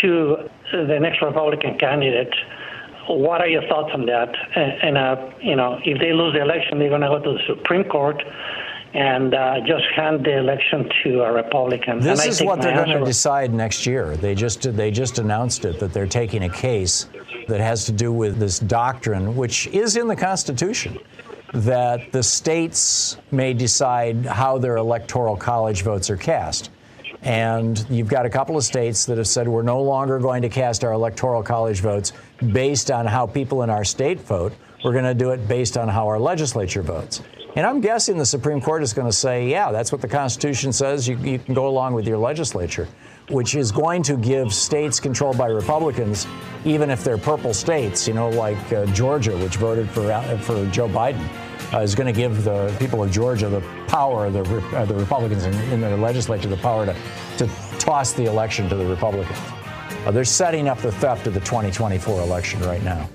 to the next Republican candidate. What are your thoughts on that? And, and uh, you know, if they lose the election, they're going to go to the Supreme Court and uh, just hand the election to a Republican. This and I is what they're going to decide next year. They just they just announced it that they're taking a case that has to do with this doctrine, which is in the Constitution, that the states may decide how their electoral college votes are cast. And you've got a couple of states that have said we're no longer going to cast our electoral college votes based on how people in our state vote. We're going to do it based on how our legislature votes. And I'm guessing the Supreme Court is going to say, yeah, that's what the Constitution says. You, you can go along with your legislature, which is going to give states controlled by Republicans, even if they're purple states, you know, like uh, Georgia, which voted for, uh, for Joe Biden, uh, is going to give the people of Georgia the power, the, uh, the Republicans in, in their legislature, the power to, to toss the election to the Republicans. Uh, they're setting up the theft of the 2024 election right now.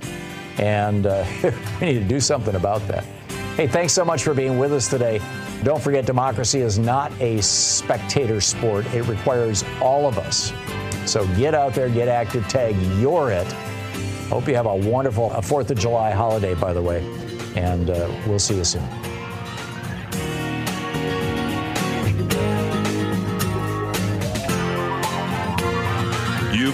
And uh, we need to do something about that. Hey, thanks so much for being with us today. Don't forget, democracy is not a spectator sport, it requires all of us. So get out there, get active, tag you're it. Hope you have a wonderful uh, 4th of July holiday, by the way. And uh, we'll see you soon.